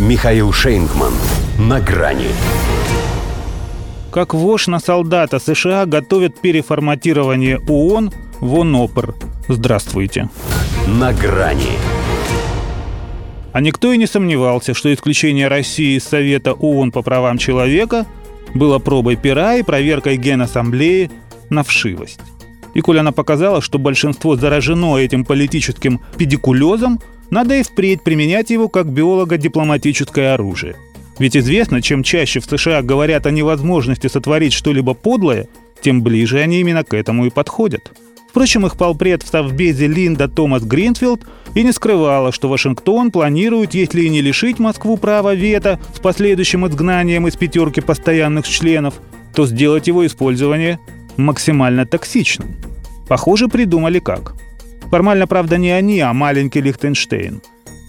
Михаил Шейнгман. На грани. Как вож на солдата США готовят переформатирование ООН в ОНОПР. Здравствуйте. На грани. А никто и не сомневался, что исключение России из Совета ООН по правам человека было пробой пера и проверкой Генассамблеи на вшивость. И коль она показала, что большинство заражено этим политическим педикулезом, надо и впредь применять его как биолого-дипломатическое оружие. Ведь известно, чем чаще в США говорят о невозможности сотворить что-либо подлое, тем ближе они именно к этому и подходят. Впрочем, их полпред в Совбезе Линда Томас Гринфилд и не скрывала, что Вашингтон планирует, если и не лишить Москву права вето с последующим изгнанием из пятерки постоянных членов, то сделать его использование максимально токсичным. Похоже, придумали как. Формально, правда, не они, а маленький Лихтенштейн.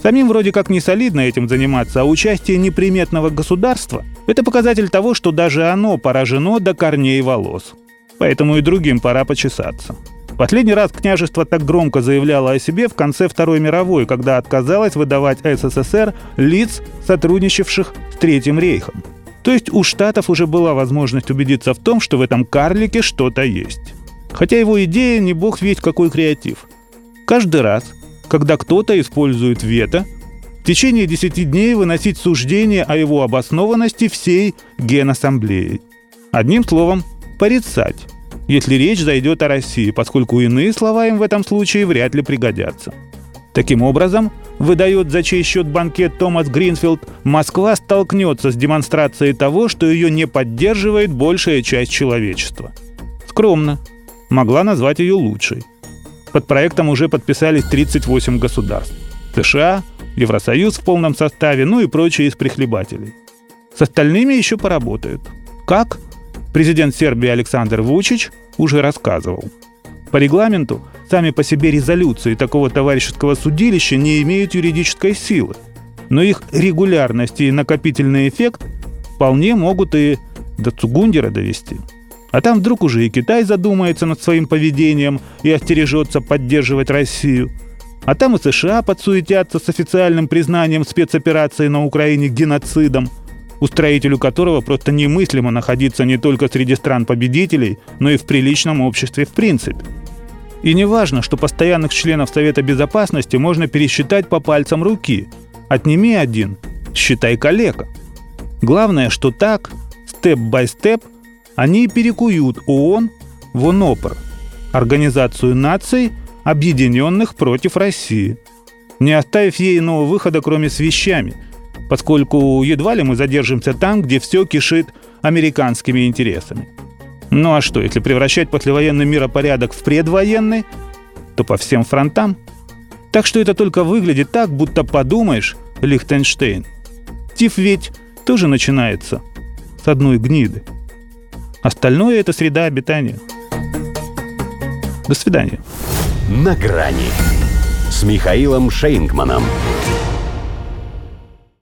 Самим вроде как не солидно этим заниматься, а участие неприметного государства – это показатель того, что даже оно поражено до корней волос. Поэтому и другим пора почесаться. Последний раз княжество так громко заявляло о себе в конце Второй мировой, когда отказалось выдавать СССР лиц, сотрудничавших с Третьим рейхом. То есть у Штатов уже была возможность убедиться в том, что в этом карлике что-то есть. Хотя его идея не бог весть какой креатив. Каждый раз, когда кто-то использует вето, в течение 10 дней выносить суждение о его обоснованности всей Генассамблеи. Одним словом, порицать, если речь зайдет о России, поскольку иные слова им в этом случае вряд ли пригодятся. Таким образом, выдает за чей счет банкет Томас Гринфилд, Москва столкнется с демонстрацией того, что ее не поддерживает большая часть человечества. Скромно. Могла назвать ее лучшей. Под проектом уже подписались 38 государств. США, Евросоюз в полном составе, ну и прочие из прихлебателей. С остальными еще поработают. Как? Президент Сербии Александр Вучич уже рассказывал. По регламенту сами по себе резолюции такого товарищеского судилища не имеют юридической силы, но их регулярность и накопительный эффект вполне могут и до Цугундера довести. А там вдруг уже и Китай задумается над своим поведением и остережется поддерживать Россию. А там и США подсуетятся с официальным признанием спецоперации на Украине геноцидом, устроителю которого просто немыслимо находиться не только среди стран-победителей, но и в приличном обществе в принципе. И не важно, что постоянных членов Совета Безопасности можно пересчитать по пальцам руки. Отними один, считай калека. Главное, что так, степ-бай-степ, они перекуют ООН в ОНОПР, Организацию наций, объединенных против России, не оставив ей иного выхода, кроме с вещами, поскольку едва ли мы задержимся там, где все кишит американскими интересами. Ну а что, если превращать послевоенный миропорядок в предвоенный, то по всем фронтам. Так что это только выглядит так, будто подумаешь, Лихтенштейн. Тиф ведь тоже начинается с одной гниды. Остальное – это среда обитания. До свидания. На грани с Михаилом Шейнгманом.